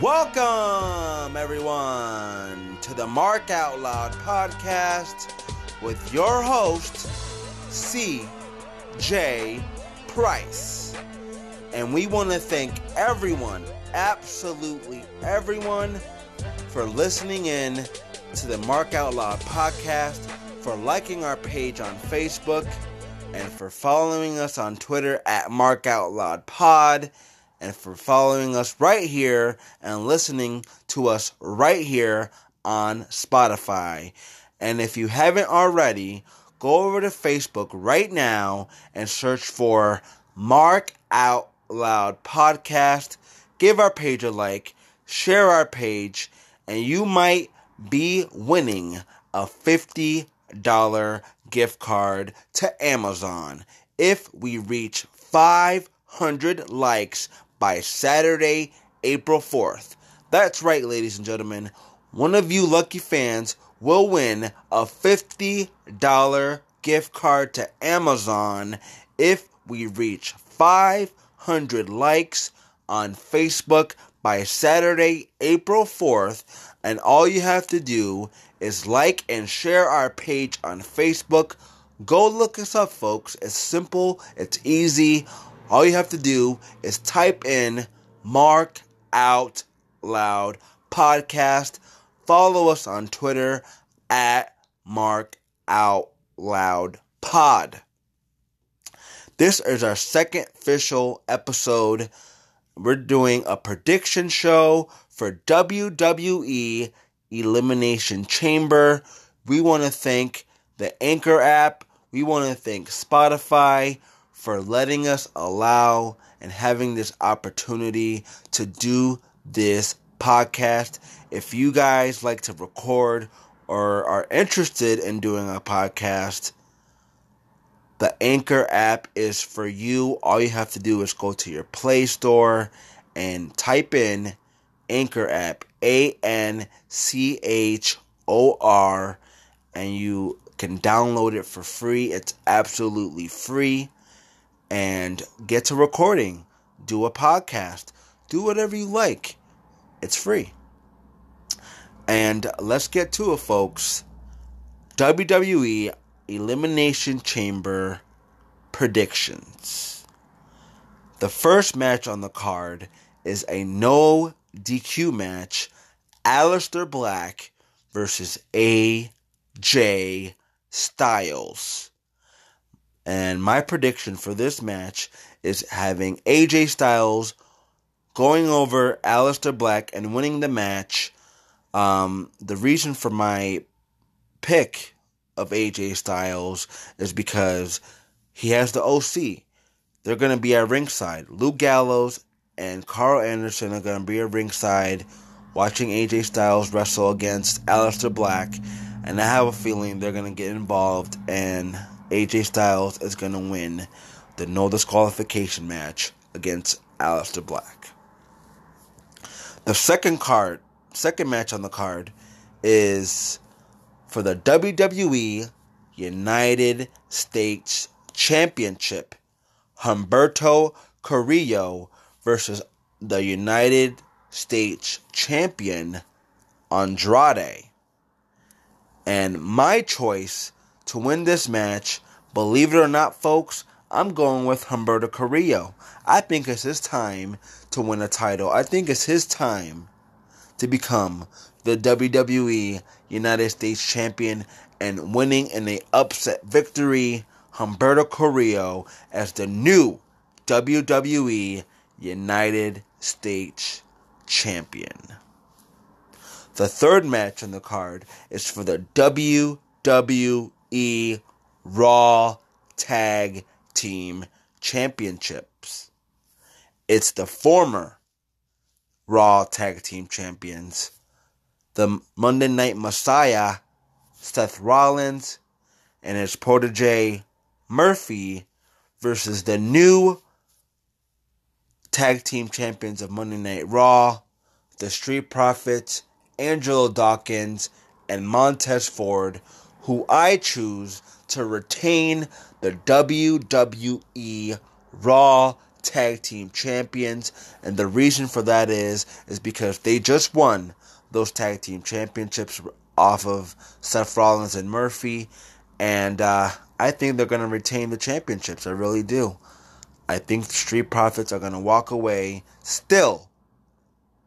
Welcome, everyone, to the Mark Out Loud podcast with your host, C.J. Price. And we want to thank everyone, absolutely everyone, for listening in to the Mark Out Loud podcast, for liking our page on Facebook, and for following us on Twitter at Mark Out Loud Pod and for following us right here and listening to us right here on Spotify. And if you haven't already, go over to Facebook right now and search for Mark Out Loud Podcast. Give our page a like, share our page, and you might be winning a $50 gift card to Amazon if we reach 500 likes by Saturday, April 4th. That's right, ladies and gentlemen. One of you lucky fans will win a $50 gift card to Amazon if we reach 500 likes on Facebook by Saturday, April 4th. And all you have to do is like and share our page on Facebook. Go look us up, folks. It's simple, it's easy. All you have to do is type in Mark Out Loud Podcast. Follow us on Twitter at Mark Out Loud Pod. This is our second official episode. We're doing a prediction show for WWE Elimination Chamber. We want to thank the Anchor app. We want to thank Spotify for letting us allow and having this opportunity to do this podcast. If you guys like to record or are interested in doing a podcast, the Anchor app is for you. All you have to do is go to your Play Store and type in Anchor app, A N C H O R, and you can download it for free. It's absolutely free and get to recording, do a podcast, do whatever you like. It's free. And let's get to it, folks. WWE Elimination Chamber predictions. The first match on the card is a no DQ match Aleister Black versus AJ Styles. And my prediction for this match is having AJ Styles going over Aleister Black and winning the match. Um, the reason for my pick of AJ Styles is because he has the OC. They're going to be at ringside. Luke Gallows and Karl Anderson are going to be at ringside watching AJ Styles wrestle against Aleister Black. And I have a feeling they're going to get involved and AJ Styles is going to win the no disqualification match against Aleister Black. The second card, second match on the card is for the WWE United States Championship. Humberto Carrillo versus the United States Champion Andrade. And my choice to win this match. Believe it or not, folks, I'm going with Humberto Carrillo. I think it's his time to win a title. I think it's his time to become the WWE United States Champion and winning in a upset victory. Humberto Carrillo as the new WWE United States Champion. The third match on the card is for the WWE E Raw Tag Team Championships. It's the former Raw Tag Team Champions, the Monday Night Messiah, Seth Rollins, and his protege Murphy versus the new Tag Team Champions of Monday Night Raw, the Street Profits, Angelo Dawkins, and Montez Ford who I choose to retain the WWE Raw Tag Team Champions. And the reason for that is is because they just won those Tag Team Championships off of Seth Rollins and Murphy. And uh, I think they're going to retain the championships. I really do. I think Street Profits are going to walk away still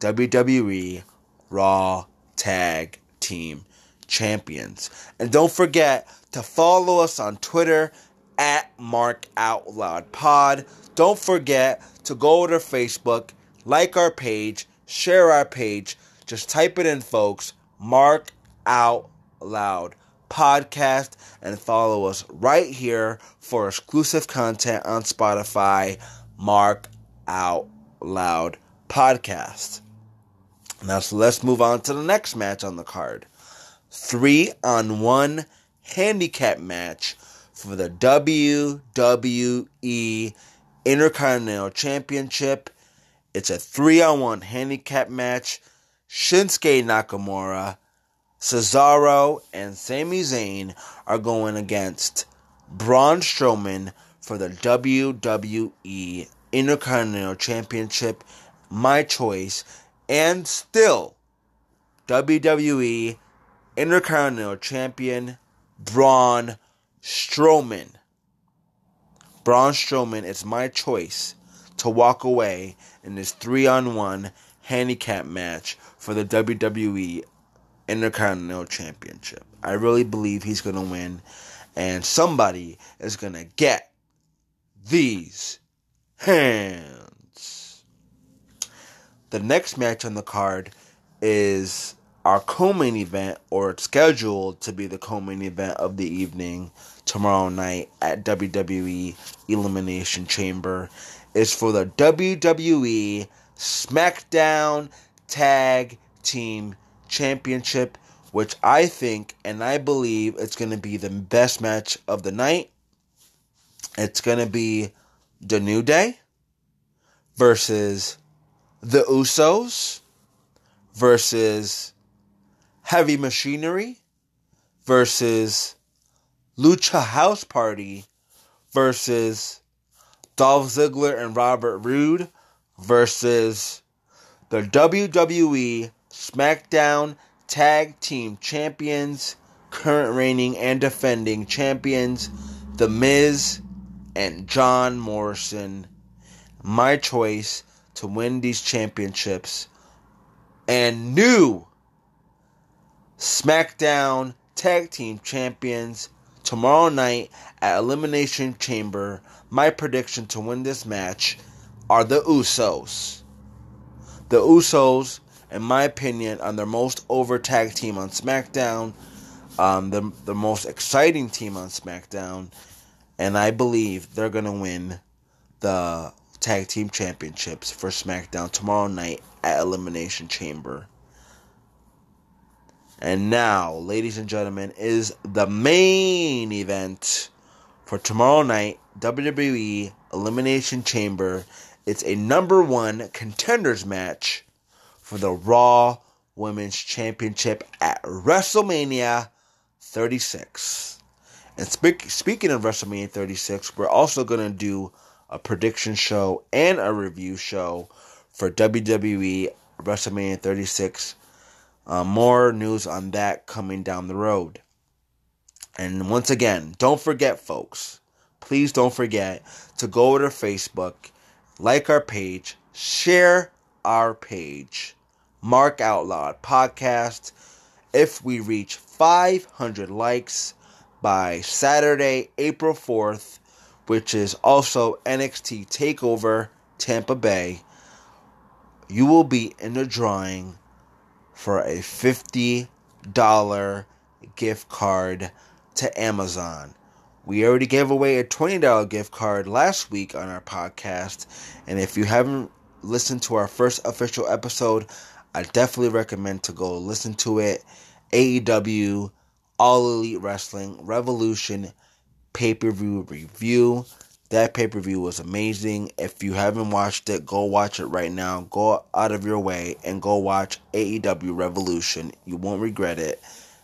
WWE Raw Tag Team Champions. And don't forget to follow us on Twitter at Mark Out Loud Pod. Don't forget to go to Facebook, like our page, share our page. Just type it in, folks. Mark Out Loud Podcast and follow us right here for exclusive content on Spotify. Mark Out Loud Podcast. Now, so let's move on to the next match on the card. Three on one handicap match for the WWE Intercontinental Championship. It's a three on one handicap match. Shinsuke Nakamura, Cesaro, and Sami Zayn are going against Braun Strowman for the WWE Intercontinental Championship. My choice. And still, WWE Intercontinental Champion Braun Strowman. Braun Strowman is my choice to walk away in this three on one handicap match for the WWE Intercontinental Championship. I really believe he's going to win, and somebody is going to get these hands. The next match on the card is our co-main event, or scheduled to be the co-main event of the evening tomorrow night at WWE Elimination Chamber, is for the WWE SmackDown Tag Team Championship, which I think and I believe it's going to be the best match of the night. It's going to be the New Day versus the Usos versus Heavy Machinery versus Lucha House Party versus Dolph Ziggler and Robert Roode versus the WWE SmackDown Tag Team Champions, current reigning and defending champions, The Miz and John Morrison. My choice to win these championships and new SmackDown Tag Team Champions tomorrow night at Elimination Chamber. My prediction to win this match are the Usos. The Usos, in my opinion, are the most over tag team on SmackDown, um, the, the most exciting team on SmackDown, and I believe they're going to win the tag team championships for SmackDown tomorrow night at Elimination Chamber. And now, ladies and gentlemen, is the main event for tomorrow night WWE Elimination Chamber. It's a number one contenders match for the Raw Women's Championship at WrestleMania 36. And speak, speaking of WrestleMania 36, we're also going to do a prediction show and a review show for WWE WrestleMania 36 uh, more news on that coming down the road. And once again, don't forget, folks, please don't forget to go to Facebook, like our page, share our page, Mark Out Loud Podcast. If we reach 500 likes by Saturday, April 4th, which is also NXT TakeOver Tampa Bay, you will be in the drawing for a $50 gift card to Amazon. We already gave away a $20 gift card last week on our podcast. And if you haven't listened to our first official episode, I definitely recommend to go listen to it. AEW All Elite Wrestling Revolution pay per view review. That pay per view was amazing. If you haven't watched it, go watch it right now. Go out of your way and go watch AEW Revolution. You won't regret it.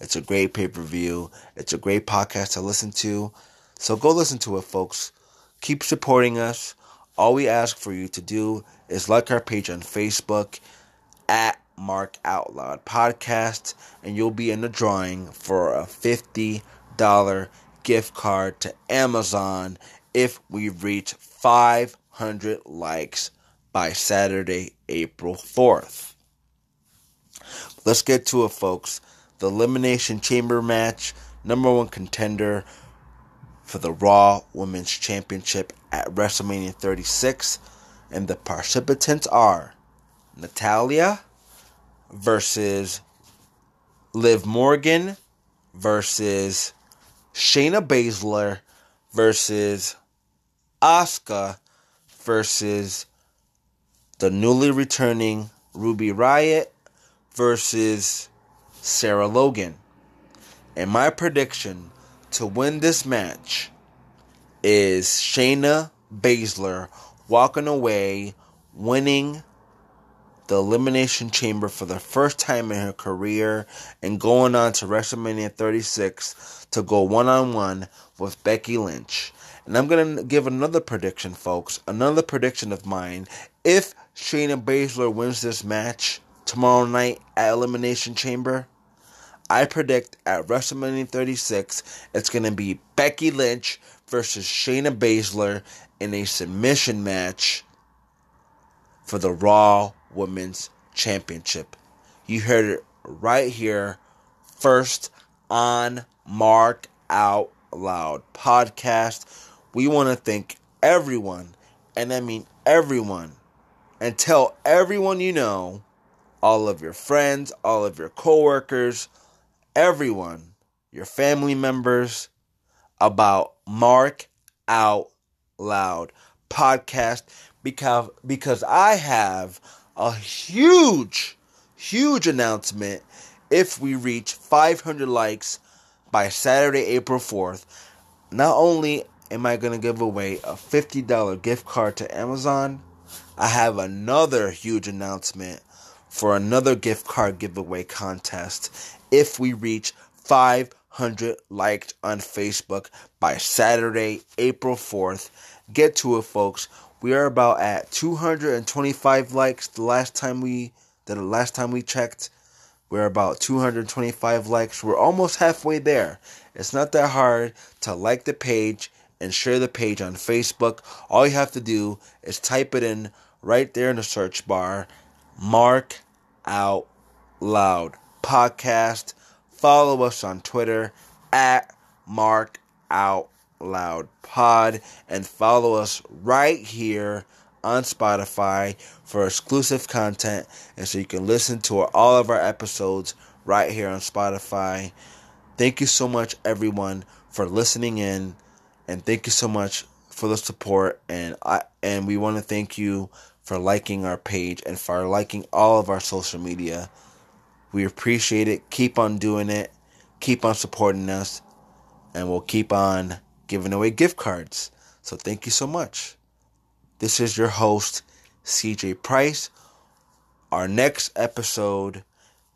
It's a great pay per view. It's a great podcast to listen to. So go listen to it, folks. Keep supporting us. all we ask for you to do is like our page on Facebook at Mark Out Loud Podcast, and you'll be in the drawing for a $50 gift card to Amazon if we reach 500 likes by Saturday, April 4th. Let's get to it, folks. The Elimination Chamber match, number one contender for the Raw Women's Championship at WrestleMania 36. And the participants are Natalya versus Liv Morgan versus Shayna Baszler versus Asuka versus the newly returning Ruby Riott versus Sarah Logan. And my prediction to win this match is Shayna Baszler walking away winning the Elimination Chamber for the first time in her career and going on to WrestleMania 36 to go one on one with Becky Lynch. And I'm going to give another prediction, folks. Another prediction of mine. If Shayna Baszler wins this match tomorrow night at Elimination Chamber, I predict at WrestleMania 36 it's going to be Becky Lynch versus Shayna Baszler in a submission match for the Raw Women's Championship. You heard it right here, first on Mark Out Loud podcast. We want to thank everyone, and I mean everyone, and tell everyone you know, all of your friends, all of your coworkers, everyone, your family members, about Mark Out Loud podcast because because I have a huge huge announcement if we reach 500 likes by Saturday April 4th. Not only am I going to give away a $50 gift card to Amazon, I have another huge announcement for another gift card giveaway contest if we reach 500 liked on Facebook by Saturday, April 4th. Get to it, folks. We are about at 225 likes the last time we the last time we checked. We're about 225 likes. We're almost halfway there. It's not that hard to like the page and share the page on Facebook. All you have to do is type it in right there in the search bar. Mark out loud podcast. Follow us on Twitter at Mark Out Loud Pod and follow us right here on Spotify for exclusive content and so you can listen to all of our episodes right here on Spotify. Thank you so much everyone for listening in and thank you so much for the support and I and we want to thank you for liking our page and for liking all of our social media. We appreciate it. Keep on doing it. Keep on supporting us. And we'll keep on giving away gift cards. So thank you so much. This is your host, CJ Price. Our next episode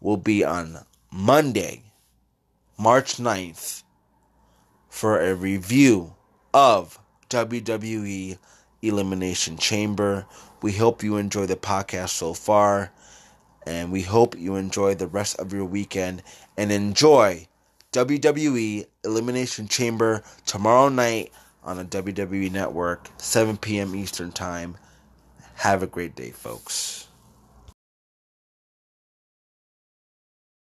will be on Monday, March 9th, for a review of WWE Elimination Chamber. We hope you enjoy the podcast so far. And we hope you enjoy the rest of your weekend and enjoy WWE Elimination Chamber tomorrow night on the WWE Network, 7 p.m. Eastern Time. Have a great day, folks.